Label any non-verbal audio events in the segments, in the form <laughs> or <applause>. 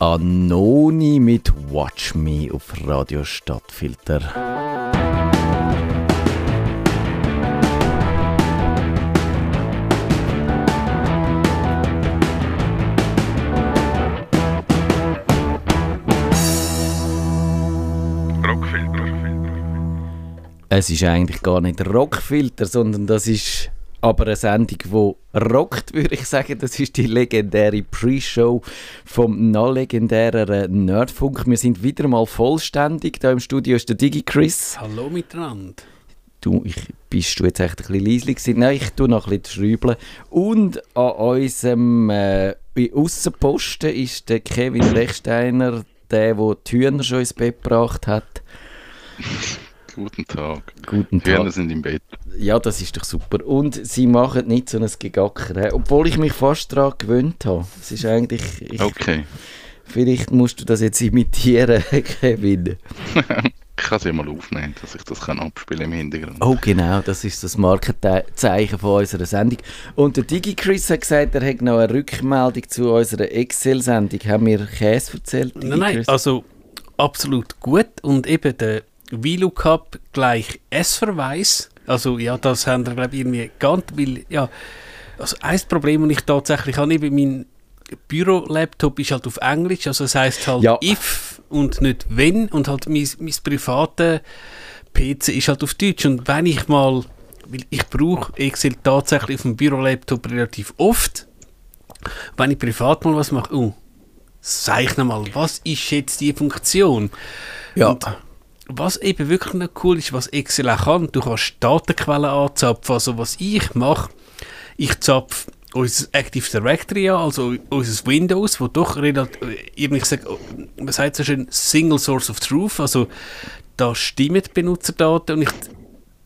Anoni mit Watch Me auf Radio Stadtfilter. Es ist eigentlich gar nicht Rockfilter, sondern das ist aber eine Sendung, die rockt, würde ich sagen. Das ist die legendäre Pre-Show vom noch legendären Nerdfunk. Wir sind wieder mal vollständig. Da im Studio ist der Digi Chris. Hallo miteinander. Du, ich, bist du jetzt echt ein bisschen gewesen? Nein, ich tue noch ein bisschen schrübeln. Und an unserem äh, Aussenposten ist der Kevin Lechsteiner, der, der die Hühner schon ins Bett gebracht hat. Guten Tag. Guten Die Tag. sind im Bett. Ja, das ist doch super. Und sie machen nicht so ein Gegacker, obwohl ich mich fast daran gewöhnt habe. Es ist eigentlich... Ich, Okay. Vielleicht musst du das jetzt imitieren, <laughs> Kevin. <laughs> Ich kann es ja mal aufnehmen, dass ich das kann abspielen im Hintergrund. Oh genau, das ist das Markenzeichen von unserer Sendung. Und der DigiChris hat gesagt, er hat noch eine Rückmeldung zu unserer Excel-Sendung. Haben wir Käse erzählt? Nein, nein, also absolut gut. Und eben der VLOOKUP gleich S-Verweis. Also ja, das haben wir glaube ich irgendwie ganz, weil ja, also ein Problem, das ich tatsächlich habe, eben mein Büro-Laptop ist halt auf Englisch, also das heißt halt Ja. if und nicht wenn und halt mein, mein privater PC ist halt auf Deutsch und wenn ich mal, weil ich brauche Excel tatsächlich auf dem Büro-Laptop relativ oft, wenn ich privat mal was mache, oh, zeichne mal, was ist jetzt die Funktion? ja. Und was eben wirklich noch cool ist, was Excel auch kann, du kannst Datenquellen anzapfen. Also was ich mache, ich zapfe unser Active Directory an, also unser Windows, wo doch relativ, ich sage, man sagt so schön Single Source of Truth, also da stimmen die Benutzerdaten und ich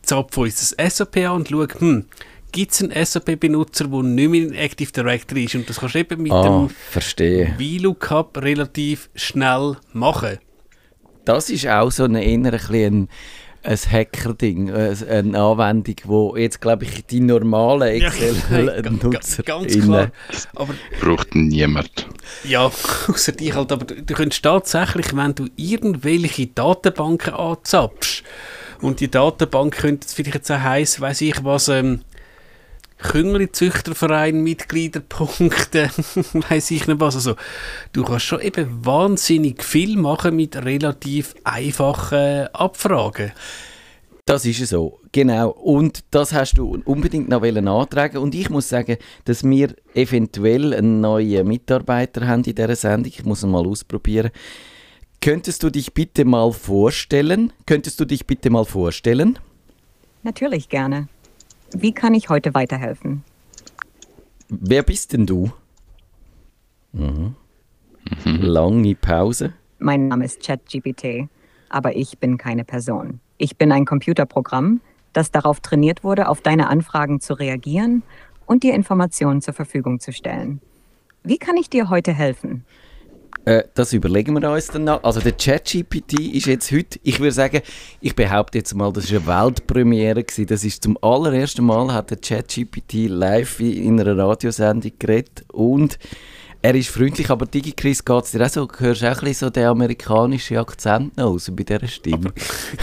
zapfe unser SAP an und schaue, hm, gibt es einen SAP-Benutzer, der nicht mehr in Active Directory ist und das kannst du eben mit Ah, dem. VLOOKUP relativ schnell machen. Das ist auch so ein, eher ein, ein, Hacker-Ding, äh, eine Anwendung, wo jetzt, glaube ich, die normalen Ja, Excel-Nutzer... <laughs> Ganz klar. Aber Braucht niemand. ja, <laughs> außer dich halt. Aber du, du könntest tatsächlich, wenn du irgendwelche Datenbanken anzapfst, und die Datenbank könnte jetzt vielleicht jetzt auch heißen, weiß ich was, ähm, Küngli-Züchterverein, Mitgliederpunkte, <laughs> weiß ich nicht was. Also, du kannst schon eben wahnsinnig viel machen mit relativ einfachen Abfragen. Das ist es so, genau. Und das hast du unbedingt noch wollen antragen. Und ich muss sagen, dass wir eventuell einen neuen Mitarbeiter haben in dieser Sendung. Ich muss ihn mal ausprobieren. Könntest du dich bitte mal vorstellen? Könntest du dich bitte mal vorstellen? Natürlich gerne. Wie kann ich heute weiterhelfen? Wer bist denn du? Mhm. Lange Pause. Mein Name ist ChatGPT, aber ich bin keine Person. Ich bin ein Computerprogramm, das darauf trainiert wurde, auf deine Anfragen zu reagieren und dir Informationen zur Verfügung zu stellen. Wie kann ich dir heute helfen? Äh, das überlegen wir uns dann noch. Also der ChatGPT ist jetzt heute, ich würde sagen, ich behaupte jetzt mal, das ist eine Weltpremiere gewesen. Das ist zum allerersten Mal hat der ChatGPT live in einer Radiosendung geredet und er ist freundlich, aber DigiChris geht es dir auch so, du hörst auch ein bisschen so den amerikanischen Akzent noch raus bei dieser Stimme.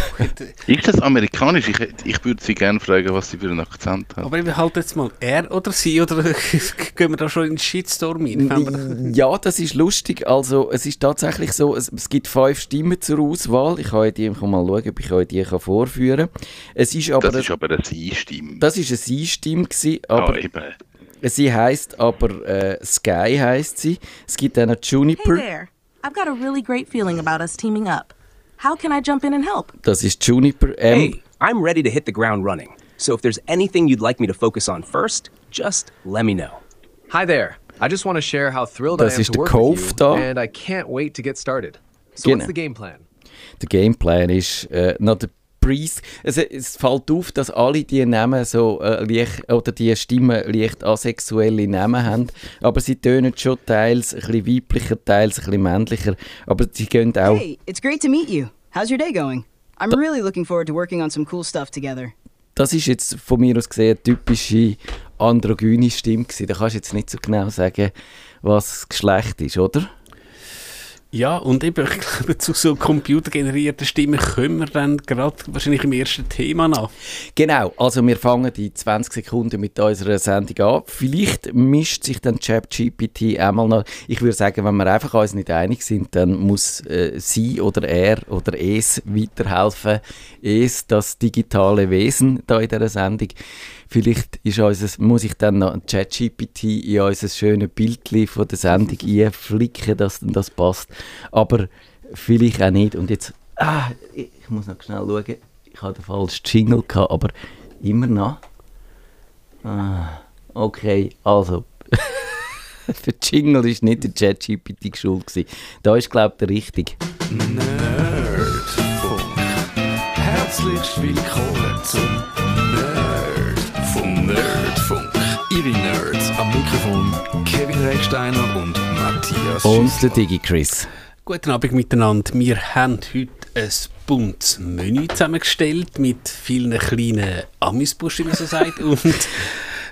<laughs> Ist das amerikanisch? Ich, ich würde Sie gerne fragen, was Sie für einen Akzent haben. Aber ich halt jetzt mal er oder sie, oder <laughs> gehen wir da schon in den Shitstorm rein? Wir- Ja, das ist lustig. Also, es ist tatsächlich so, es, es gibt fünf Stimmen zur Auswahl. Ich kann euch die ich kann mal schauen, ob ich euch die kann vorführen kann. Es ist aber, Das ist aber eine Sie-Stimme. das ist eine Sie-Stimme aber ah, eben. Sie heißt aber äh, Sky heißt sie. Es gibt auch noch Hey Juniper. there. I've got a really great feeling about us teaming up. How can I jump in and help? Das ist Juniper. Ähm, Hey, I'm ready to hit the ground running. So if there's anything you'd like me to focus on first, just let me know. Hi there. I just want to share how thrilled Das I am ist to work Cove with you, da. and I can't wait to get started. So Genau. what's the game plan? Der Gameplan ist äh, noch der Priest. Es, es fällt auf, dass alle die Namen so äh, leicht, oder die Stimmen leicht asexuelle Namen haben. Aber sie tönen schon teils ein bisschen weiblicher, teils ein bisschen männlicher. Aber sie gehen auch. Hey, it's great to meet you. How's your day going? I'm really looking forward to working on some cool stuff together. Das ist jetzt von mir aus gesehen eine typische androgyne Stimme gewesen. Da kannst du jetzt nicht so genau sagen, was das Geschlecht ist, oder? Ja, und eben, ich glaube, zu so computergenerierten Stimmen kommen wir dann gerade wahrscheinlich im ersten Thema an. Genau, also wir fangen die 20 Sekunden mit unserer Sendung an. Vielleicht mischt sich dann ChatGPT einmal noch. Ich würde sagen, wenn wir einfach uns nicht einig sind, dann muss äh, sie oder er oder es weiterhelfen. Es, das digitale Wesen da in dieser Sendung. Vielleicht ist unser, muss ich dann noch ein ChatGPT in unser schönes Bildchen von der Sendung <laughs> einflicken, dass dann das passt. Aber vielleicht auch nicht. Und jetzt, ah, ich muss noch schnell schauen. Ich hatte den falschen Jingle, gehabt, aber immer noch. Ah, okay, also. <laughs> der Jingle ist nicht der ChatGPT geschult. gewesen. Da ist, glaube ich, der richtige. Nerdfunk. Herzlich willkommen zum Nerdfunk. Nerdfunk. Ihre Nerds am Mikrofon Kevin Recksteiner und Matthias Und der Digi-Chris. Guten Abend miteinander. Wir haben heute ein buntes Menü zusammengestellt mit vielen kleinen Amisbuschen, wie man so sagt. <laughs> Und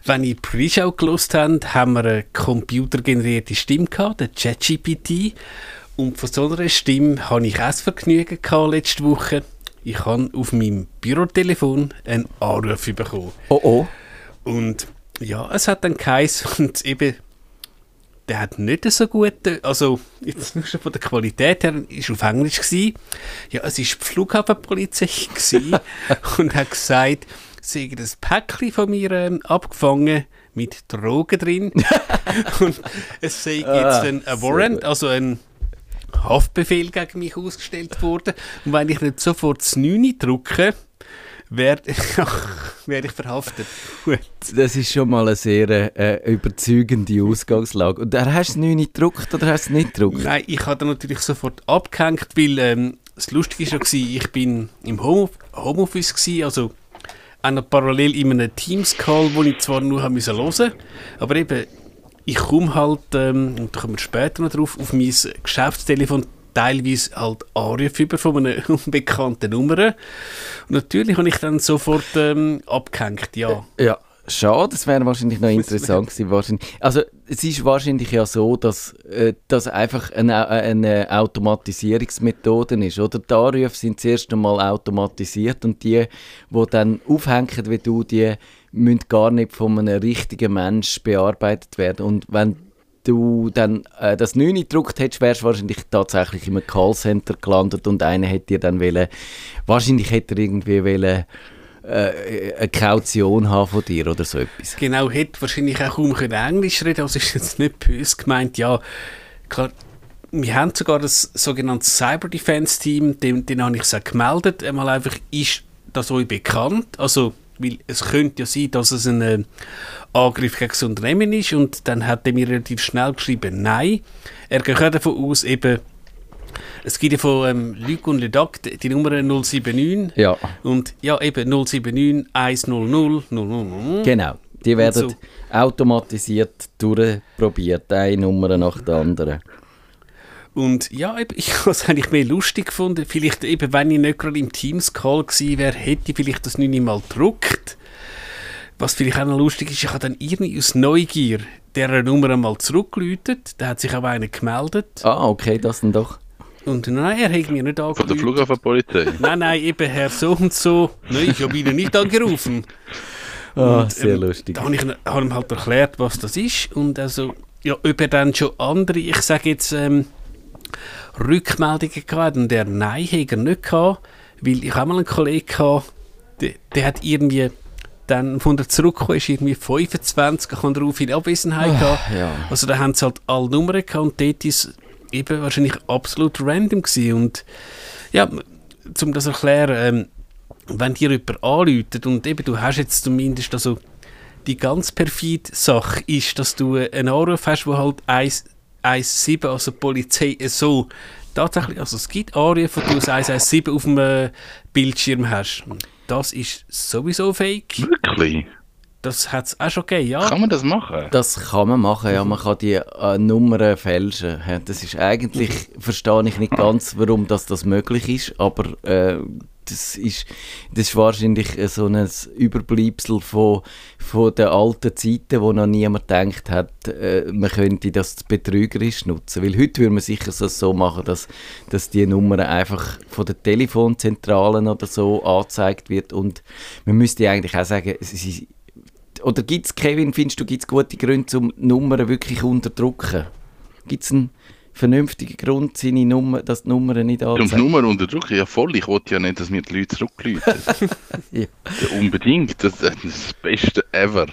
wenn ihr die Pre-Show gelost habt, haben wir eine computergenerierte Stimme gehabt, der ChatGPT. Und von so einer Stimme hatte ich auch das Vergnügen gehabt letzte Woche. Ich habe auf meinem Bürotelefon einen Anruf bekommen. Oh oh. Und ja, es hat dann geheißen, <laughs> und eben, der hat nicht so gut, also jetzt nur schon von der Qualität her, ist auf Englisch gewesen. Ja, es ist die Flughafenpolizei <laughs> gewesen <laughs> und hat gesagt, sie hätten das Päckchen von mir ähm, abgefangen mit Drogen drin und es sei jetzt Ah, ein, ein Warrant, also ein Haftbefehl gegen mich ausgestellt worden und wenn ich nicht sofort das 9 drücke, werde <laughs> werd ich verhaftet. Gut. Das ist schon mal eine sehr äh, überzeugende Ausgangslage. Und da hast du es nicht gedruckt oder hast du es nicht gedruckt? Nein, ich habe natürlich sofort abgehängt, weil ähm, das Lustige war ich bin im Home Homeoffice, gewesen, also auch noch parallel in einem Teams-Call, wo ich zwar nur hören aber eben, ich komme halt, ähm, und da kommen wir später noch drauf, auf mein Geschäftstelefon teilweise halt Anrufe über von einer <laughs> unbekannten Nummer. Und natürlich habe ich dann sofort ähm, abgehängt, ja. Ja, schade, das wäre wahrscheinlich noch <laughs> interessant gewesen. Wahrscheinlich. Also es ist wahrscheinlich ja so, dass äh, das einfach eine, eine Automatisierungsmethode ist, oder? Die Anrufe sind zuerst einmal automatisiert und die, die dann aufhängen wie du, die müssen gar nicht von einem richtigen Mensch bearbeitet werden. Und wenn du dann äh, das 9 gedruckt hättest, wärst du wahrscheinlich tatsächlich im Callcenter gelandet und einer hätte dir dann wollen, wahrscheinlich hätte er irgendwie wollen, äh, eine Kaution haben von dir oder so etwas. Genau, hätte wahrscheinlich auch kaum können Englisch reden, also ist jetzt nicht böse gemeint, ja, klar, wir haben sogar das sogenannte Cyber Defense Team, den, den habe ich gemeldet, einmal einfach, ist das euch bekannt? Also, weil es könnte ja sein, dass es ein äh, Angriff gegen das Unternehmen ist und dann hat er mir relativ schnell geschrieben, nein, er geht davon aus, eben, es gibt ja von ähm, Luc und Ledac die die Nummer 079 Ja, und ja, eben 079 100 000. genau. Die werden so. automatisiert durchprobiert, eine Nummer nach der anderen. Und ja, eben, ich <laughs> habe es eigentlich mehr lustig gefunden. Vielleicht eben, wenn ich nicht gerade im Teams-Call gewesen wäre, hätte ich vielleicht das nicht mal gedruckt. Was vielleicht auch noch lustig ist, ich habe dann irgendwie aus Neugier dieser Nummer einmal zurückgeläutet. Da hat sich auch einer gemeldet. Ah, okay, das dann doch. Und nein, er hat mir nicht Von der angerufen. Flughafenpolizei. <laughs> Nein, nein, eben Herr so und so. Nein, ich habe ihn nicht angerufen. Ah, Und, sehr ähm, lustig. Da habe ich habe ihm halt erklärt, was das ist. Und also, ja, ob er dann schon andere, ich sage jetzt, ähm, Rückmeldungen gehabt und der Nein hat er nicht gehabt, weil ich habe mal einen Kollegen gehabt, der, der hat irgendwie dann von der zurückgekommen ist irgendwie 25 kann darauf in Abwesenheit gehabt. ja. Also da haben sie halt alle Nummern gehabt und dort ist eben wahrscheinlich absolut random gewesen. und ja, um das zu erklären, ähm, wenn dir jemand anläutet und eben du hast jetzt zumindest also die ganz perfide Sache ist, dass du einen Anruf hast, wo halt 1, 117, also die Polizei so tatsächlich, also es gibt Anrufe, die du aus 117 auf dem äh, Bildschirm hast. Und das ist sowieso fake. Wirklich? Das hat es auch schon gegeben, ja. Kann man das machen? Das kann man machen, ja. Man kann die äh, Nummern fälschen. Ja, das ist eigentlich, verstehe ich nicht ganz, warum das, das möglich ist, aber äh, das ist, das ist wahrscheinlich so ein Überbleibsel von, von den alten Zeiten, wo noch niemand gedacht hat, äh, man könnte das betrügerisch nutzen. Weil heute würde man sicher so, so machen, dass, dass die Nummer einfach von der Telefonzentralen oder so angezeigt wird und man müsste eigentlich auch sagen, sie, oder gibt es, Kevin, findest du, gibt es gute Gründe, um Nummern wirklich unterdrücken? Gibt es vernünftigen Grund, seine Nummer, dass die Nummern nicht Um die anzeigen? Nummer unterdrücken, ja voll. Ich wollte ja nicht, dass mir die Leute zurückläuten. <laughs> Ja. ja, unbedingt. Das, ist das Beste ever.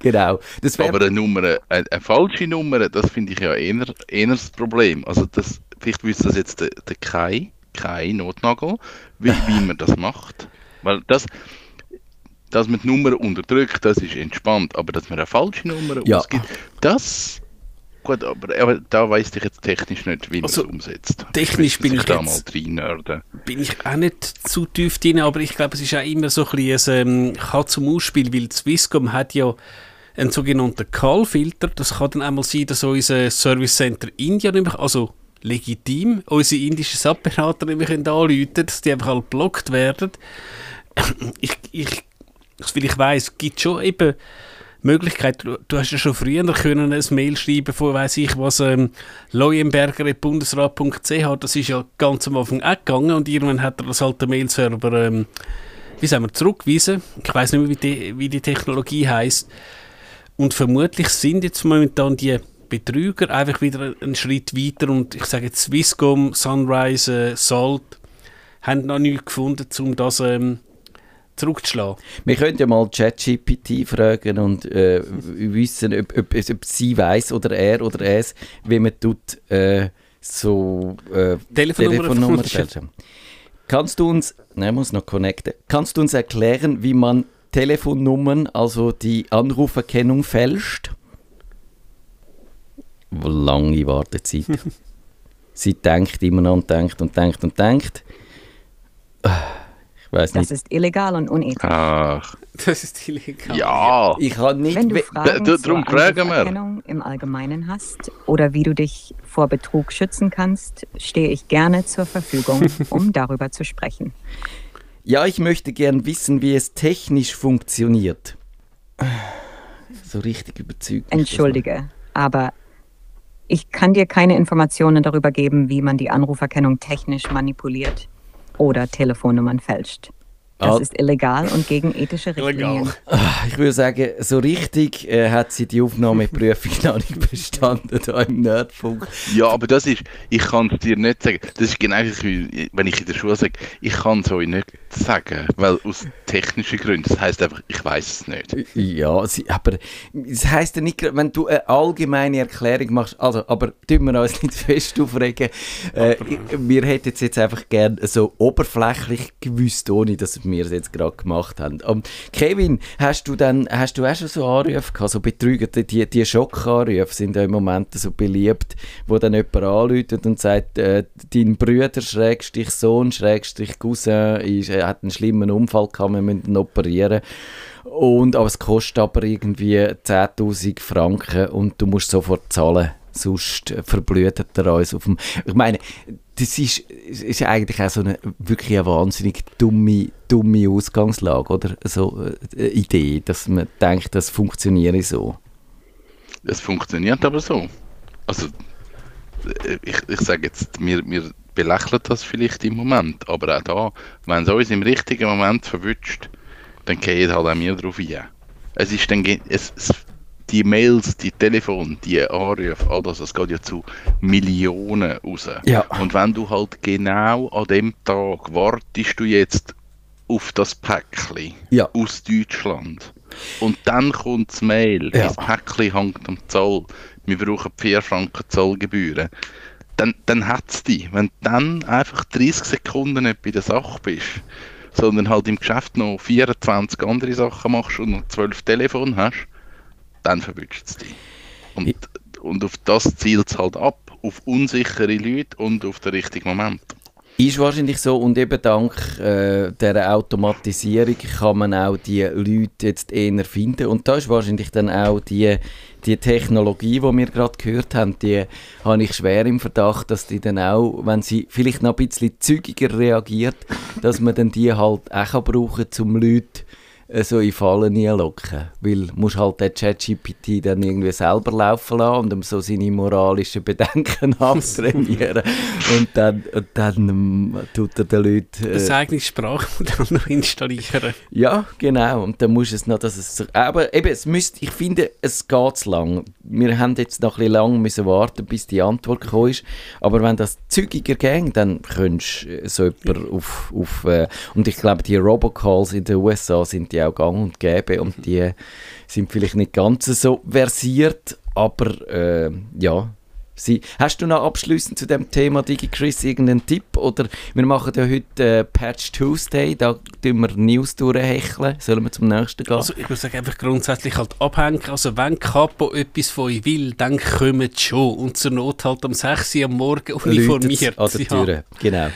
Genau. Aber eine Nummer, eine, eine falsche Nummer, das finde ich ja eher, eher das Problem. Also das, vielleicht wüsste das jetzt der, der Kai, Kai Notnagel, wie, wie man das macht. Weil das, dass man die Nummer unterdrückt, das ist entspannt. Aber dass man eine falsche Nummer Ja. ausgibt, das... Gut, aber, aber da weiß ich jetzt technisch nicht, wie man Also, es umsetzt. technisch bin ich da jetzt- mal bin ich auch nicht zu tief drin, aber ich glaube, es ist auch immer so ein bisschen ein ähm, Katz- zum Ausspiel, weil Swisscom hat ja einen sogenannten Call-Filter. Das kann dann einmal sein, dass unser Service Center India nämlich, also legitim, unsere indischen Subberater nämlich anrufen, dass die einfach alle blockt werden. Ich, ich, soviel ich weiss, gibt schon eben Möglichkeit. Du, du hast ja schon früher können ein Mail schreiben von, weiß ich was, ähm, leuenberger.bundesrat.ch, das ist ja ganz am Anfang auch gegangen und irgendwann hat er das alte Mail-Server, ähm, wie sagen wir, zurückgewiesen. Ich weiß nicht mehr, wie die, wie die Technologie heißt. Und vermutlich sind jetzt momentan die Betrüger einfach wieder einen Schritt weiter und ich sage jetzt Swisscom, Sunrise, äh, Salt haben noch nichts gefunden, um das ähm, zurückzuschlagen. wir können ja mal ChatGPT fragen und äh, wissen, ob, ob, ob sie weiß oder er oder es, wie man tut, äh, so äh, Telefonnummer Telefonnummer. Kannst du uns, ne, muss noch connecten, kannst du uns erklären, wie man Telefonnummern, also die Anruferkennung fälscht? Lange Wartezeit. <laughs> Sie denkt immer noch und denkt und denkt und denkt. Ich weiß Das nicht. ist illegal und unethisch. Ach, Das ist illegal. ja. Ich kann nicht. Wenn du Fragen da- zur. Anruferkennung im Allgemeinen hast oder wie du dich vor Betrug schützen kannst, stehe ich gerne zur Verfügung, <laughs> um darüber zu sprechen. Ja, ich möchte gern wissen, wie es technisch funktioniert. So richtig überzeugt. das Entschuldige, aber ich kann dir keine Informationen darüber geben, wie man die Anruferkennung technisch manipuliert oder Telefonnummern fälscht. Das ist illegal und gegen ethische Richtlinien. Illegal. Ah, Ich würde sagen, so richtig äh, hat sie die Aufnahmeprüfung <laughs> noch nicht bestanden da im Nerdfunk. Ja, aber das ist, ich kann es dir nicht sagen. Das ist genau wie, wenn ich in der Schule sage, ich kann es euch nicht sagen, weil aus technischen Gründen. Das heißt einfach, ich weiß es nicht. Ja, sie, aber es heisst ja nicht, wenn du eine allgemeine Erklärung machst, also, aber tun wir uns nicht <laughs> fest aufregen. Äh, wir hätten es jetzt einfach gern so oberflächlich gewusst, ohne dass wir es jetzt gerade gemacht haben. Um, Kevin, hast du dann, hast du auch schon so Anrufe gehabt, so Betrüger, die, die Schockanrufe sind ja im Moment so beliebt, wo dann jemand anruft und sagt, äh, dein Bruder, Schrägstrich Sohn, Schrägstrich Cousin, ist, er hat einen schlimmen Unfall gehabt, wir müssen ihn operieren. Und, aber es kostet aber irgendwie 10'000 Franken und du musst sofort zahlen, sonst äh, verblutet er uns auf dem... Ich meine, das ist, ist eigentlich auch so eine wirklich eine wahnsinnig dumme, dumme Ausgangslage, oder? So äh, eine Idee, dass man denkt, das funktioniere so. Es funktioniert aber so. Also, äh, ich, ich sage jetzt, wir, wir belächeln das vielleicht im Moment, aber auch da, wenn es uns im richtigen Moment verwünscht, dann gehen halt auch wir drauf ein. Es ist dann, es, es, die Mails, die Telefon, die Anrufe, all das, das geht ja zu Millionen raus. Ja. Und wenn du halt genau an dem Tag wartest du jetzt auf das Päckchen Ja. aus Deutschland und dann kommt das Mail, Ja. das Päckchen hängt am Zoll, wir brauchen 4 Franken Zollgebühren, dann, dann hat es dich. Wenn du dann einfach 30 Sekunden nicht bei der Sache bist, sondern halt im Geschäft noch 24 andere Sachen machst und noch 12 Telefon hast, dann verwünscht es dich. Und, und auf das zielt es halt ab, auf unsichere Leute und auf den richtigen Moment. Ist wahrscheinlich so. Und eben dank äh, der Automatisierung kann man auch die Leute jetzt eher finden. Und da ist wahrscheinlich dann auch die, die Technologie, die wir gerade gehört haben, die habe ich schwer im Verdacht, dass die dann auch, wenn sie vielleicht noch ein bisschen zügiger reagiert, dass man dann die halt auch kann brauchen um Leute so in Fallen locken. Weil du musst halt den ChatGPT dann irgendwie selber laufen lassen und ihm so seine moralischen Bedenken <laughs> abtrainieren. und dann, und dann ähm, tut er den Leuten... Äh, das eigene Sprachmodell noch installieren. Ja, genau. Und dann muss es noch, dass es... Aber eben, es müsste, ich finde, es geht zu lang. Wir haben jetzt noch ein bisschen lang müssen warten, bis die Antwort gekommen ist. Aber wenn das zügiger ging, dann könntest du so jemanden auf... auf äh, und ich glaube, die Robocalls in den USA sind ja auch gang und gäbe und die sind vielleicht nicht ganz so versiert, aber äh, ja, Sie, hast du noch abschließend zu dem Thema DigiChris irgendeinen Tipp? Oder wir machen ja heute äh, Patch Tuesday, da tun wir News durchhecheln. Sollen wir zum nächsten gehen? Also ich würde sagen, einfach grundsätzlich halt abhängen. Also wenn Capo etwas von euch will, dann kommt schon. Und zur Not halt um 6 Uhr am Morgen uniformiert. An der Tür, ja. genau.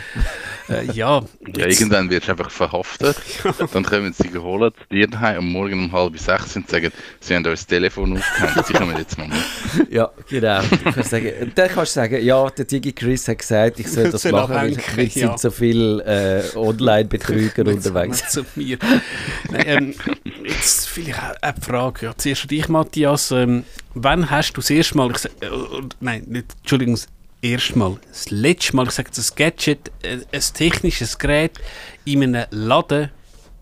Äh, ja, ja, irgendwann wirst du einfach verhaftet. <laughs> dann kommen sie holen zu dir daheim am Morgen um halb sechs und sagen, sie haben euch das Telefon aufgehängt, sie kommen jetzt mal mit. <laughs> Ja, genau. Du kannst sagen, dann kannst du sagen, ja, der Digi Chris hat gesagt, ich soll das machen, weil es ja. sind so viele äh, Online-Betrüger <laughs> unterwegs. zu mir. Nein, ähm, jetzt vielleicht eine Frage. Ja, zuerst an dich, Matthias. Ähm, wann hast du das erste Mal, äh, nein, nicht, Entschuldigung, das erste Mal, das letzte Mal gesagt, das Gadget, äh, ein technisches Gerät in einem Laden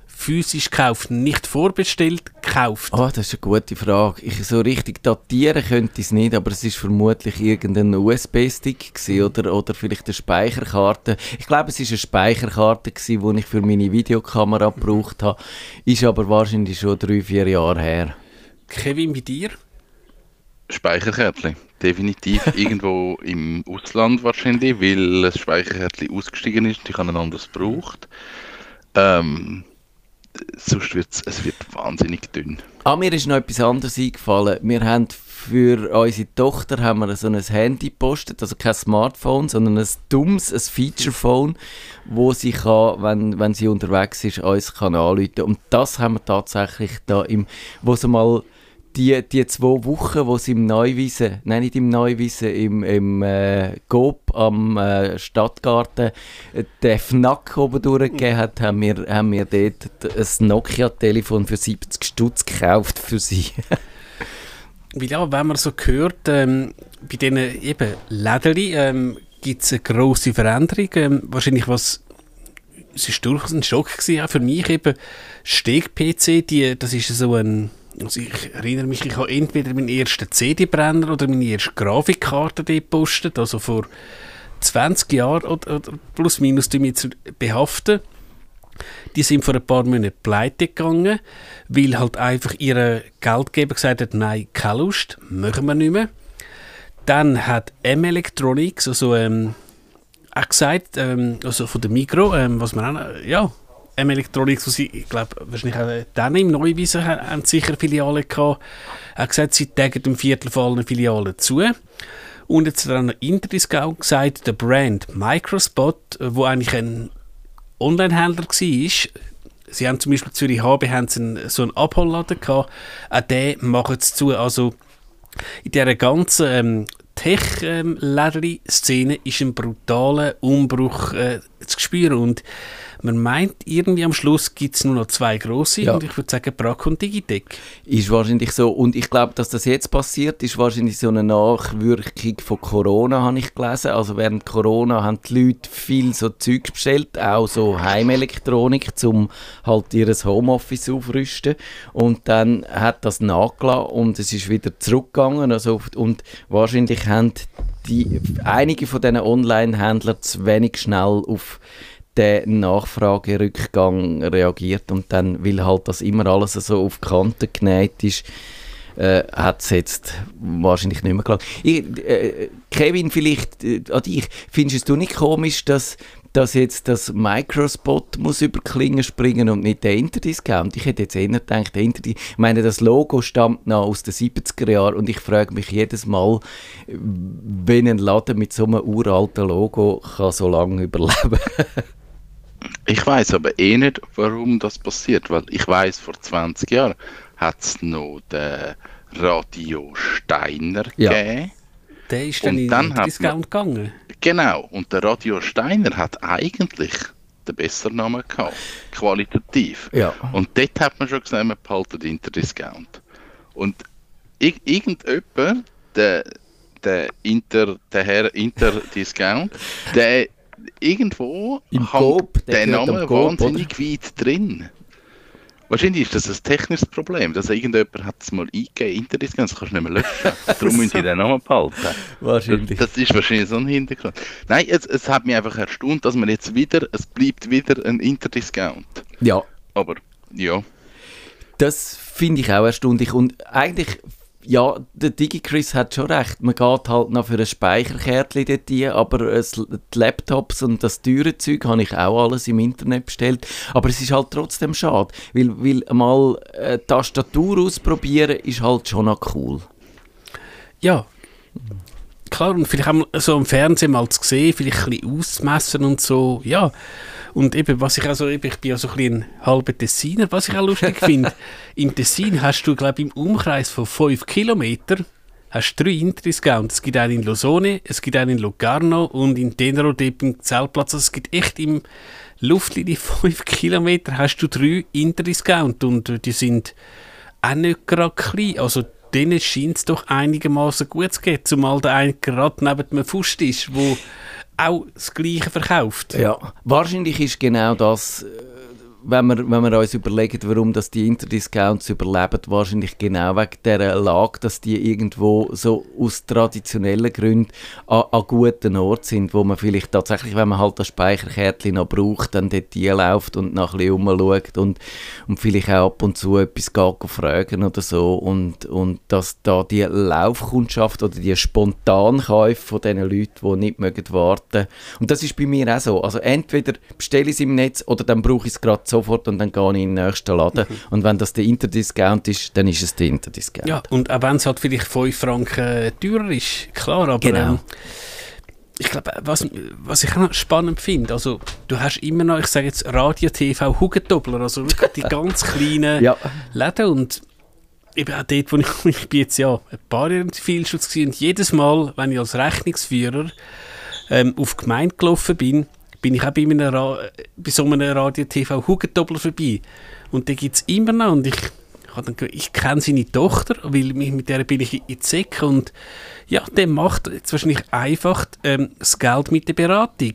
physisch gekauft, nicht vorbestellt, gekauft? Oh, das ist eine gute Frage. Ich, so richtig datieren könnte ich es nicht, aber es ist vermutlich irgendein USB-Stick oder, oder vielleicht eine Speicherkarte. Ich glaube, es ist eine Speicherkarte die ich für meine Videokamera gebraucht habe. Ist aber wahrscheinlich schon drei, vier Jahre her. Kevin, bei dir? Speicherkärtchen, definitiv <laughs> irgendwo im Ausland wahrscheinlich, weil das Speicherkärtchen ausgestiegen ist und ich habe ein anderes gebraucht. Ähm, sonst wird es wird wahnsinnig dünn. Ah, mir ist noch etwas anderes eingefallen. Wir haben für unsere Tochter haben wir so ein Handy gepostet, also kein Smartphone, sondern ein dummes, ein Featurephone, wo sie kann, wenn, wenn sie unterwegs ist, uns kann anrufen. Und das haben wir tatsächlich da im, wo sie mal die, die zwei Wochen, wo sie im Neuwiesen, nein nicht im Neuwiesen, im, im äh, GOP am äh, Stadtgarten äh, den FNAC oben durchgegeben hat, haben wir, haben wir dort ein Nokia-Telefon für 70 Stutz gekauft für sie. <laughs> Weil ja, wenn man so hört, ähm, bei diesen eben Lädeli ähm, gibt es eine grosse Veränderung. Ähm, wahrscheinlich was es war durchaus ein Schock gewesen, auch für mich eben Steg-PC, das ist so ein also ich erinnere mich, ich habe entweder meinen ersten CD-Brenner oder meine erste Grafikkarte gepostet, also vor 20 Jahren oder, oder plus minus die jetzt behaften. Die sind vor ein paar Monaten pleite gegangen, weil halt einfach ihre Geldgeber gesagt hat, nein, keine Lust, machen wir nicht mehr. Dann hat M Electronics, also ähm, auch gesagt, ähm, also von der Micro, ähm, was man auch, ja, M Electronics, sie, ich glaube, wahrscheinlich auch dann im Neuwiesen haben sicher Filialen gehabt, hat gesagt, sie tagen im Viertel von allen Filialen zu. Und jetzt hat dann noch Interdiscount gesagt, der Brand Microspot, wo eigentlich ein Onlinehändler war, sie haben zum Beispiel Zürich HB haben sie so einen Abholladen gehabt, auch den machen sie zu. Also in dieser ganzen ähm, Tech-Lädeli-Szene ähm, ist ein brutaler Umbruch äh, zu spüren und man meint, irgendwie am Schluss gibt es nur noch zwei große ja. und ich würde sagen Brack und Digitec. Ist wahrscheinlich so. Und ich glaube, dass das jetzt passiert, ist wahrscheinlich so eine Nachwirkung von Corona, habe ich gelesen. Also während Corona haben die Leute viel so Zeug bestellt, auch so Heimelektronik, um halt ihr Homeoffice aufrüsten. Und dann hat das nachgelassen und es ist wieder zurückgegangen. Also, und wahrscheinlich haben die, einige von diesen Online-Händlern zu wenig schnell auf der Nachfragerückgang reagiert und dann, weil halt das immer alles so auf die Kante genäht ist, äh, hat es jetzt wahrscheinlich nicht mehr gelangt. Äh, Kevin, vielleicht äh, an dich, findest du nicht komisch, dass dass jetzt das Microspot muss über die Klinge springen und nicht der Interdiscount. Ich hätte jetzt eher gedacht, der Interdis ich meine, das Logo stammt noch aus den 70er Jahren und ich frage mich jedes Mal, wenn ein Laden mit so einem uralten Logo kann so lange überleben <laughs> Ich weiß aber eh nicht, warum das passiert, weil ich weiß, vor 20 Jahren hat es noch den Radio Steiner Ja. gegeben. Der ist dann Und in dann den hat Discount gegangen. Genau, und der Radio Steiner hat eigentlich den besseren Namen gehabt, qualitativ. Ja. Und dort hat man schon gesagt, man behaltet Interdiscount. Und ir irgendjemand, der, der, Inter, der Herr Interdiscount, der irgendwo Im Coop, der gehört am Namen Coop, wahnsinnig weit drin. Wahrscheinlich ist das ein technisches Problem, dass irgendjemand hat es mal eingegeben, Interdiscount, das kannst du nicht mehr löschen. <laughs> Darum müssen sie den Namen behalten. Wahrscheinlich. Das, das ist wahrscheinlich so ein Hintergrund. Nein, es, es hat mich einfach erstaunt, dass man jetzt wieder, es bleibt wieder ein Interdiscount. Ja, Aber ja, Das finde ich auch erstaunlich. Und eigentlich, ja, der DigiChris hat schon recht. Man geht halt noch für ein Speicherkärtchen dort rein, aber es, die Laptops und das teure Zeug habe ich auch alles im Internet bestellt. Aber es ist halt trotzdem schade, weil, weil mal eine Tastatur ausprobieren ist halt schon noch cool. Ja. Klar, und vielleicht auch mal so im Fernsehen mal zu sehen, vielleicht ein bisschen auszumessen und so, ja. Und eben, was ich also, eben, ich bin ja so ein bisschen halber Tessiner, was ich auch lustig <laughs> finde, im Tessin hast du, glaube ich, im Umkreis von 5 Kilometern hast du drei Interdiscounts. Es gibt einen in Losone, es gibt einen in Locarno und in Tenero, im Zeltplatz. Also es gibt echt im Luftlinie <laughs> 5 Kilometer hast du drei Interdiscount und die sind auch nicht gerade klein. Also denen scheint es doch einigermaßen gut zu gehen, zumal der eine gerade neben dem Fust ist, wo auch das Gleiche verkauft. Ja, wahrscheinlich ist genau das, äh, wenn wir, wenn wir uns überlegen, warum das die Interdiscounts überleben, wahrscheinlich genau wegen dieser Lage, dass die irgendwo so aus traditionellen Gründen an, an guten Ort sind, wo man vielleicht tatsächlich, wenn man halt das Speicherkärtchen noch braucht, dann dort läuft und nach ein bisschen und, und vielleicht auch ab und zu etwas geht fragen oder so. Und, und dass da die Laufkundschaft oder die Spontankäufe von diesen Leuten, die nicht mögen warten und das ist bei mir auch so, also entweder bestelle ich es im Netz oder dann brauche ich es gerade sofort und dann gehe ich in den nächsten Laden und wenn das der Interdiscount ist, dann ist es der Interdiscount. Ja, und auch wenn es halt vielleicht 5 Franken äh, teurer ist, klar, aber Genau. ähm, ich glaube, was, was ich auch noch spannend finde, also du hast immer noch, ich sage jetzt Radio, TV, Hugendobler, also wirklich die <laughs> ganz kleinen Ja. Läden und eben auch dort, wo <laughs> ich, ich bin jetzt ja ein paar Jahre im Zivilschutz gewesen, und jedes Mal, wenn ich als Rechnungsführer ähm, auf Gemeinde gelaufen bin, bin ich auch bei, einem Ra bei so einem Radio-TV Hugendobler vorbei. Und den gibt es immer noch und ich, ich, kenne seine Tochter, weil mich- mit der bin ich in Säcke und ja, der macht jetzt wahrscheinlich einfach ähm, das Geld mit der Beratung.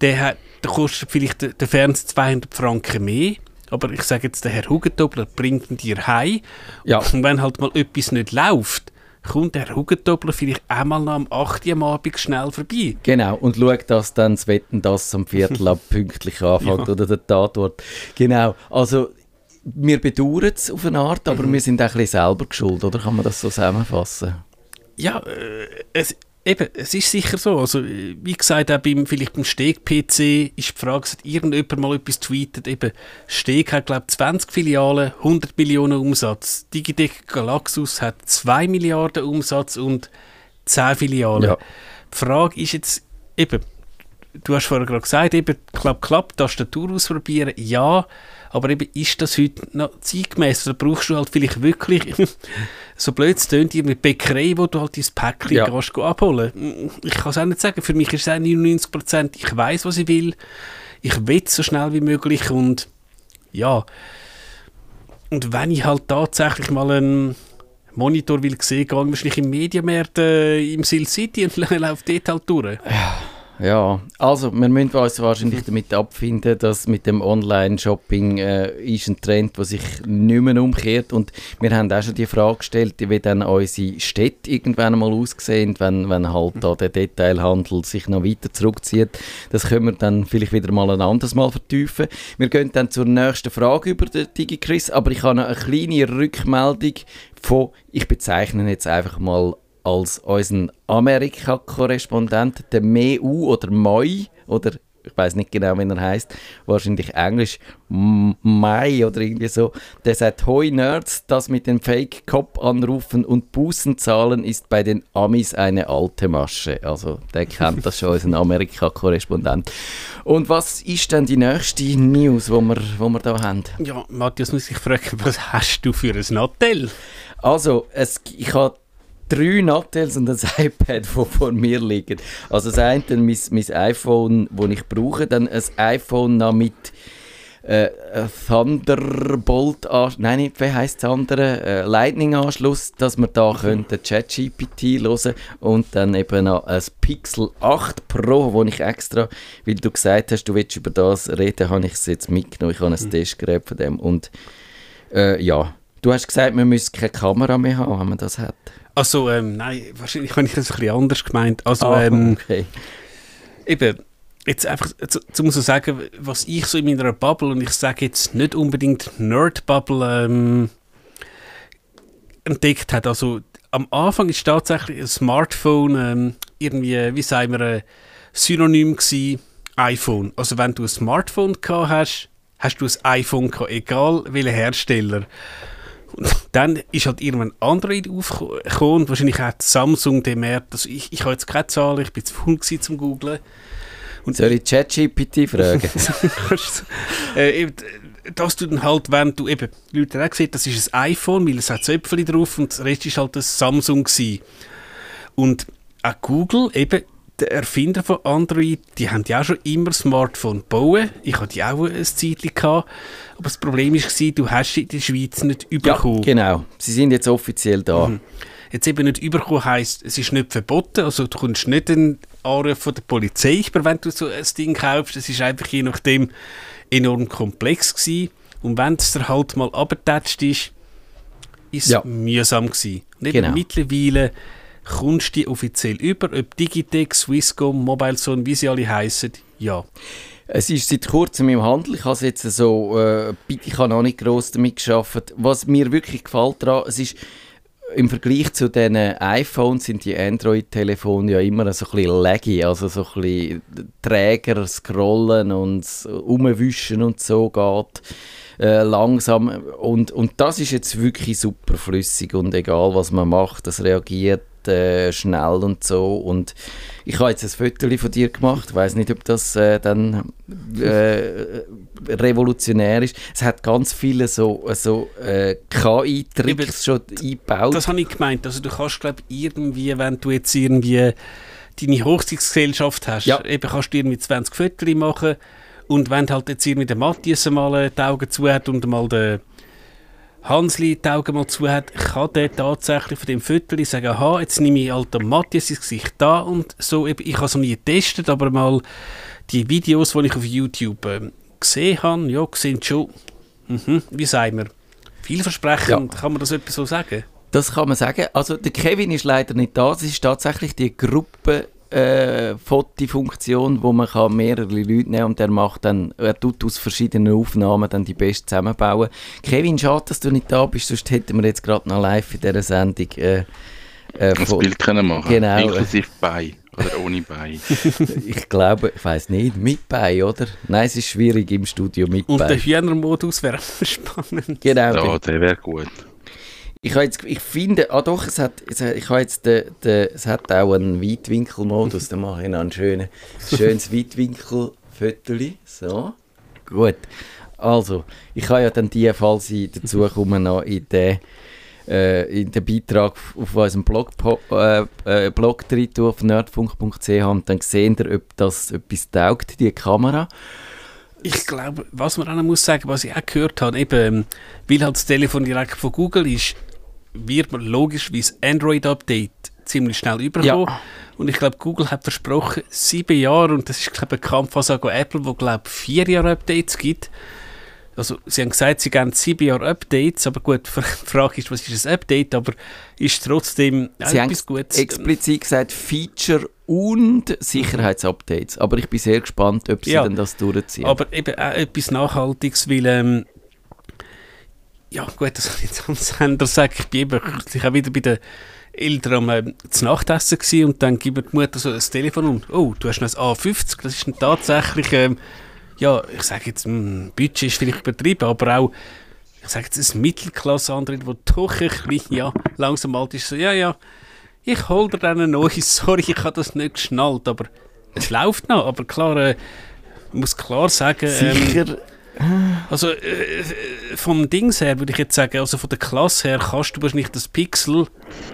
Der, hat, der kostet vielleicht der, der Fernseher 200 Franken mehr, aber ich sage jetzt, der Herr Hugendobler bringt ihn dir heim Ja. und wenn halt mal etwas nicht läuft, kommt der Herr Hugendobler vielleicht einmal noch am 8. Uhr am Abend schnell vorbei. Genau, und schau, dass dann das Wetten, das am Viertel ab <laughs> pünktlich anfängt Ja. oder der Tatort. Genau, also wir bedauern es auf eine Art, aber wir sind auch ein bisschen selber geschuld, oder kann man das so zusammenfassen? Ja, äh, es, eben, es ist sicher so. Also, wie gesagt, auch beim, vielleicht beim Steg-PC ist die Frage, hat irgendjemand mal etwas tweetet, eben, Steg hat, glaube ich, 20 Filialen, 100 Millionen Umsatz. Digitec Galaxus hat 2 Milliarden Umsatz und 10 Filialen. Ja. Die Frage ist jetzt, eben, du hast vorher gerade gesagt, eben, klapp, klapp, Tastatur ausprobieren, ja, aber eben, ist das heute noch zeitgemäß? Oder brauchst du halt vielleicht wirklich, <laughs> so blöd es tönt, eine Bäckerei, wo du halt dein Päckchen Ja. gehst, abholen? Ich kann es auch nicht sagen, für mich ist es auch 99%, ich weiß, was ich will, ich will so schnell wie möglich und ja, und wenn ich halt tatsächlich mal einen Monitor will sehen, gehe ich wahrscheinlich im Mediamarkt äh, im Sil City und <laughs> laufe dort halt durch. Ja, also wir müssen uns wahrscheinlich damit abfinden, dass mit dem Online-Shopping äh, ist ein Trend, der sich nicht mehr umkehrt und wir haben auch schon die Frage gestellt, wie dann unsere Städte irgendwann mal aussehen, wenn, wenn halt da der Detailhandel sich noch weiter zurückzieht. Das können wir dann vielleicht wieder mal ein anderes Mal vertiefen. Wir gehen dann zur nächsten Frage über den DigiChris, aber ich habe noch eine kleine Rückmeldung von, ich bezeichne jetzt einfach mal als unseren Amerika-Korrespondent, der Meu oder Moi oder ich weiß nicht genau, wie er heißt, wahrscheinlich Englisch, Mai oder irgendwie so, der sagt, Hoi Nerds, das mit den Fake-Cop anrufen und Bußen zahlen ist bei den Amis eine alte Masche. Also der kennt das schon, unser Amerika-Korrespondent. Und was ist denn die nächste News, wo wir, wo wir da haben? Ja, Matthias muss ich fragen, was hast du für ein Nattel? Also, es, ich habe drei Nattels und ein <laughs> iPad, die vor mir liegen. Also das eine mein, mein iPhone, das ich brauche, dann ein iPhone noch mit äh, äh, Thunderbolt, nein, nicht, wie heisst das andere? Äh, Lightning-Anschluss, dass wir da könnten ChatGPT hören und dann eben noch ein Pixel 8 Pro, wo ich extra, weil du gesagt hast, du willst über das reden, habe ich es jetzt mitgenommen. Ich habe ein Testgerät von dem und äh, ja, du hast gesagt, man müsse keine Kamera mehr haben, wenn man das hat. Also, ähm, nein, wahrscheinlich habe ich das ein bisschen anders gemeint. Also, Ah, ähm, okay. eben, jetzt einfach zu, zu so sagen, was ich so in meiner Bubble, und ich sage jetzt nicht unbedingt Nerd-Bubble, ähm, entdeckt hat. Also, am Anfang ist tatsächlich ein Smartphone ähm, irgendwie, wie sagen wir, ein Synonym gewesen, iPhone. Also, wenn du ein Smartphone gehabt hast, hast du ein iPhone gehabt, egal welcher Hersteller. Und dann ist halt irgendwann Android aufgekommen und wahrscheinlich hat Samsung gemerkt, also ich, ich habe jetzt keine Zahlen, ich bin zu faul gewesen zum googlen. Und Soll ich ChatGPT fragen? <laughs> äh, dass du dann halt, wenn du eben, die Leute haben auch gesehen, das ist ein iPhone, weil es hat Zöpfchen drauf und der Rest ist halt ein Samsung gewesen. Und auch Google, eben, der Erfinder von Android, die haben ja auch schon immer Smartphone gebaut. Ich hatte die auch ein Zeitchen gehabt. Aber das Problem war, du hast sie in der Schweiz nicht ja, bekommen. genau. Sie sind jetzt offiziell da. Mhm. Jetzt eben nicht überkommen heisst, es ist nicht verboten, also du kommst nicht einen Anruf von der Polizei, über, wenn du so ein Ding kaufst. Es ist einfach je nachdem enorm komplex gewesen. Und wenn es dir halt mal abgetatscht ist, ist es Ja. mühsam gewesen. Und eben Genau. mittlerweile kommst du offiziell über, ob Digitec, Swisscom, Mobilezone, wie sie alle heißen, ja. Es ist seit kurzem im Handel. Ich habe jetzt so, äh, ich habe noch nicht gross damit geschafft. Was mir wirklich gefällt daran, es ist im Vergleich zu den iPhones sind die Android-Telefone ja immer so ein bisschen laggy, also so ein bisschen träger scrollen und umwischen und so geht äh, langsam und, und das ist jetzt wirklich super flüssig und egal was man macht, das reagiert äh, schnell und so und ich habe jetzt ein Foto von dir gemacht, ich weiß nicht, ob das äh, dann äh, revolutionär ist. Es hat ganz viele so, so äh, KI-Tricks schon eingebaut. Das habe ich gemeint. Also du kannst, glaube irgendwie, wenn du jetzt irgendwie deine Hochzeitsgesellschaft hast, Ja. eben kannst du irgendwie 20 Fotos machen und wenn halt jetzt irgendwie der Matthias mal äh, die Augen zu hat und mal der Hansli die Augen mal zu hat, kann der tatsächlich von dem Foto sagen, aha, jetzt nehme ich den Matthias ins Gesicht da und so. Eben, ich habe es noch nie getestet, aber mal die Videos, die ich auf YouTube ähm, gesehen habe, ja, sehen schon, mhm, wie sagen wir, vielversprechend, kann man das etwas so sagen? Das kann man sagen. Also der Kevin ist leider nicht da. Es ist tatsächlich die Gruppe äh, Fotofunktion, wo man kann mehrere Leute nehmen und er macht dann, er tut aus verschiedenen Aufnahmen dann die best zusammenbauen. Kevin, schade, dass du nicht da bist, sonst hätten wir jetzt gerade noch live in dieser Sendung äh, äh, Ein von- Bild können machen. Genau. Inklusive Bein. Oder ohne Bein. <laughs> ich glaube, ich weiß nicht, mit bei, oder? Nein, es ist schwierig im Studio mit Und der bei. Hühnermodus wäre <laughs> spannend. Genau. Ja, der wäre gut. Ich, jetzt, ich finde, ah doch, es hat, es ich jetzt den, den, es hat auch einen Weitwinkelmodus, da mache ich noch ein schönes, schönes Weitwinkelfoto. So, gut. Also, ich habe ja dann die, falls ich dazu komme, noch in den, äh, in den Beitrag auf unserem Blog, äh, äh, Blog drin auf nerdfunk.ch und dann sehen ihr, ob das etwas taugt, die Kamera. Ich glaube, was man auch noch muss sagen, was ich auch gehört habe, eben, ähm, weil halt das Telefon direkt von Google ist, wird man logisch wie das Android-Update ziemlich schnell überkommen. Ja. Und ich glaube, Google hat versprochen, sieben Jahre, und das ist, glaube ich, eine Kampfansage an Apple, wo, glaube ich, vier Jahre Updates gibt. Also, sie haben gesagt, sie geben sieben Jahre Updates, aber gut, <laughs> die Frage ist, was ist ein Update, aber ist trotzdem Sie haben etwas Gutes. explizit gesagt Feature und Sicherheitsupdates. Aber ich bin sehr gespannt, ob sie Ja. dann das durchziehen. Aber eben auch etwas Nachhaltiges, weil, ähm, ja gut, das kann ich jetzt am Sender sagen, ich bin eben kürzlich auch wieder bei der Eltern am ähm, zu Nachtessen gewesen und dann gibt mir die Mutter so das Telefon und oh, du hast noch ein A50, das ist dann tatsächlich, ähm, ja, ich sage jetzt, mh, Budget ist vielleicht übertrieben, aber auch, ich sage jetzt, ein Mittelklasse-Android, wo doch ein bisschen, ja, langsam alt ist, so, ja, ja, ich hol dir dann ein neues, <laughs> sorry, ich habe das nicht geschnallt, aber es läuft noch, aber klar, äh, ich muss klar sagen, ähm, Sicher. Also äh, vom Dings her würde ich jetzt sagen, also von der Klasse her kannst du wahrscheinlich das Pixel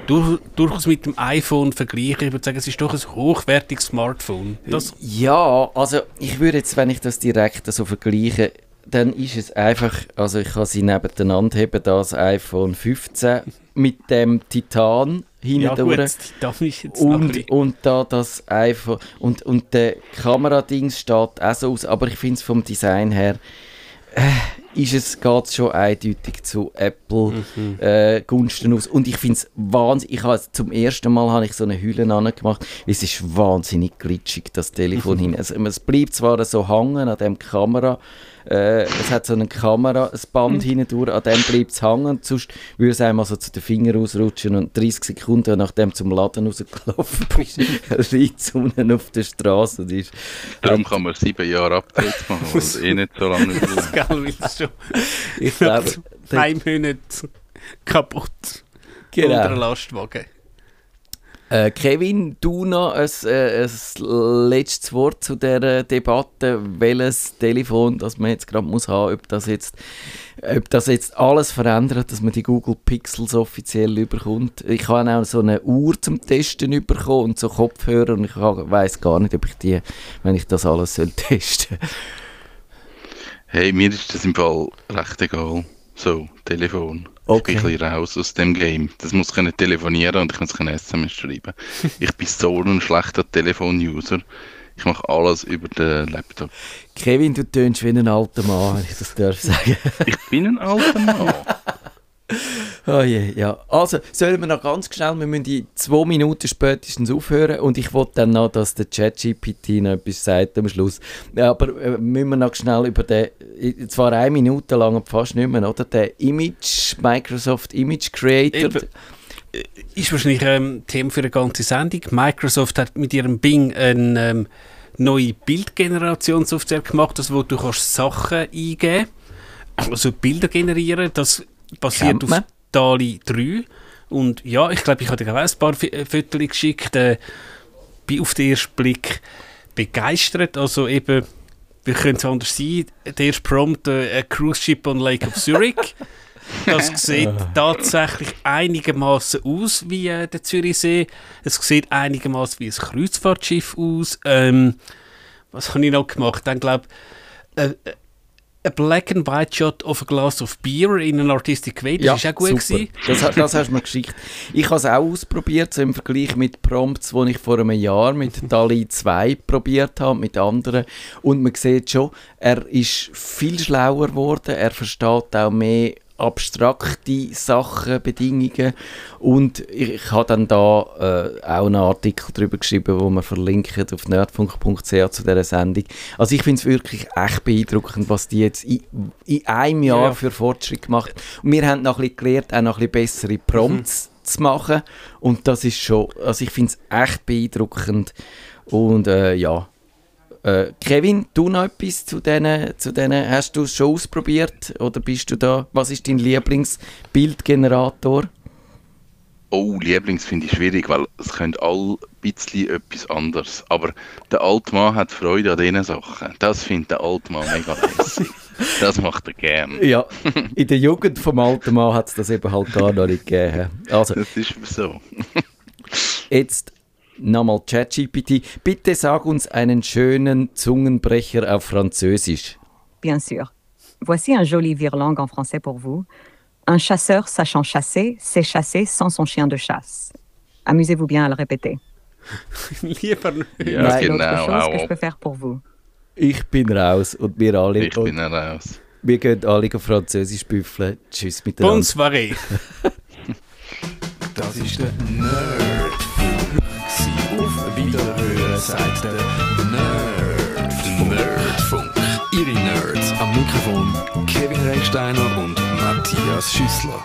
durch, durchaus mit dem iPhone vergleichen. Ich würde sagen, es ist doch ein hochwertiges Smartphone. Das, Ja, also ich würde jetzt, wenn ich das direkt so vergleiche, dann ist es einfach, also ich kann sie nebeneinander heben, das iPhone 15 mit dem Titan hinten ja gut, das ist jetzt Und, und da das iPhone und, und der Kameradings steht auch so aus, aber ich finde es vom Design her äh, ist es geht schon eindeutig zu Apple Mhm. äh, Gunsten aus und ich finde es wahnsinnig, ich habe zum ersten Mal habe ich so eine Hülle gemacht, es ist wahnsinnig glitschig das Telefon Mhm. hin, also, es bleibt zwar so hängen an dem Kamera äh, es hat so eine Kamera, ein Band Mhm. hinten durch, an dem bleibt es hängen. Sonst würde es einmal so zu den Fingern ausrutschen und 30 Sekunden nachdem zum Laden rausgelaufen <laughs> bist, liegt es unten auf der Straße. und ist- Darum kann man sieben Jahre Updates machen, weil es eh nicht so lange braucht. Gell, weil es schon Ich glaube, drei Monate kaputt Genau. unter Lastwagen. Äh, Kevin, du noch ein, äh, ein letztes Wort zu dieser Debatte, welches Telefon das man jetzt gerade muss haben, ob das jetzt ob das jetzt alles verändert, dass man die Google Pixels offiziell überkommt. Ich habe auch so eine Uhr zum Testen bekommen und so Kopfhörer und ich weiß gar nicht, ob ich die, wenn ich das alles soll <laughs> testen. Hey, mir ist das im Fall recht egal. So, Telefon. Okay. Ich bin ein bisschen raus aus dem Game. Das muss können telefonieren und ich muss können SMS schreiben. <laughs> ich bin so ein schlechter Telefon-User. Ich mache alles über den Laptop. Kevin, du tönst wie ein alter Mann, wenn ich das darf sagen. Ich bin ein alter Mann. <laughs> Oh je, ja. Also, sollen wir noch ganz schnell, wir müssen in zwei Minuten spätestens aufhören und ich wollte dann noch, dass der ChatGPT noch etwas sagt am Schluss. Aber äh, müssen wir noch schnell über den, äh, zwar eine Minute lang, fast nicht mehr, oder? Der Image, Microsoft Image Creator. Eben. ist wahrscheinlich ähm, Thema für eine ganze Sendung. Microsoft hat mit ihrem Bing eine ähm, neue Bildgenerationssoftware gemacht, also wo du kannst Sachen eingeben also Bilder generieren. Das basiert auf. DALI 3. Und ja, ich glaube, ich habe dir auch ein paar F- äh, Fotos geschickt. Äh, bin auf den ersten Blick begeistert. Also eben, wie könnte es anders sein? Der erste Prompt, äh, a cruise ship on Lake of Zurich. Das <laughs> sieht tatsächlich einigermaßen aus wie äh, der Zürichsee. Es sieht einigermaßen wie ein Kreuzfahrtschiff aus. Ähm, was habe ich noch gemacht? Dann glaube ich, äh, a black and white shot of a glass of beer in an artistic way. Das ist auch gut super. gewesen. Das, das hast du mir geschickt. Ich habe es auch ausprobiert, so im Vergleich mit Prompts, die ich vor einem Jahr mit DALI 2 probiert habe, mit anderen. Und man sieht schon, er ist viel schlauer geworden, er versteht auch mehr abstrakte Sachen, Bedingungen und ich, habe dann da äh, auch einen Artikel darüber geschrieben, wo wir verlinken auf nerdfunk.ch zu dieser Sendung. Also ich finde es wirklich echt beeindruckend, was die jetzt in, in einem Jahr Ja. für Fortschritt gemacht haben. Und wir haben noch ein bisschen gelernt, auch noch ein bisschen bessere Prompts zu machen und das ist schon, also ich finde es echt beeindruckend und äh, ja, äh, Kevin, du noch etwas zu denen, zu denen, hast du es schon ausprobiert oder bist du da, was ist dein Lieblingsbildgenerator? Oh, Lieblings finde ich schwierig, weil es können alle ein bisschen etwas anderes. Aber der alte Mann hat Freude an diesen Sachen. Das findet der alte Mann mega lässig. <laughs> Das macht er gern. Ja, in der Jugend vom alten Mann hat es das eben halt gar noch nicht gegeben. Also, Das ist so. jetzt nochmal ChatGPT. Bitte sag uns einen schönen Zungenbrecher auf Französisch. Bien sûr. Voici un joli virlangue en français pour vous. Un chasseur sachant chasser, sait chasser sans son chien de chasse. Amusez-vous bien à le répéter. <laughs> Lieber nicht. Ja, Nein. Genau. chose que je peux faire pour vous. Ich bin raus und wir alle. Ich bin raus. wir gehen alle Französisch büffeln. Tschüss miteinander. Bonsoiré. <laughs> Das ist der Nerd. Wiederhören sagt der Nerd. Nerdfunk. Ihre Nerds am Mikrofon Kevin Recksteiner und Matthias Schüssler.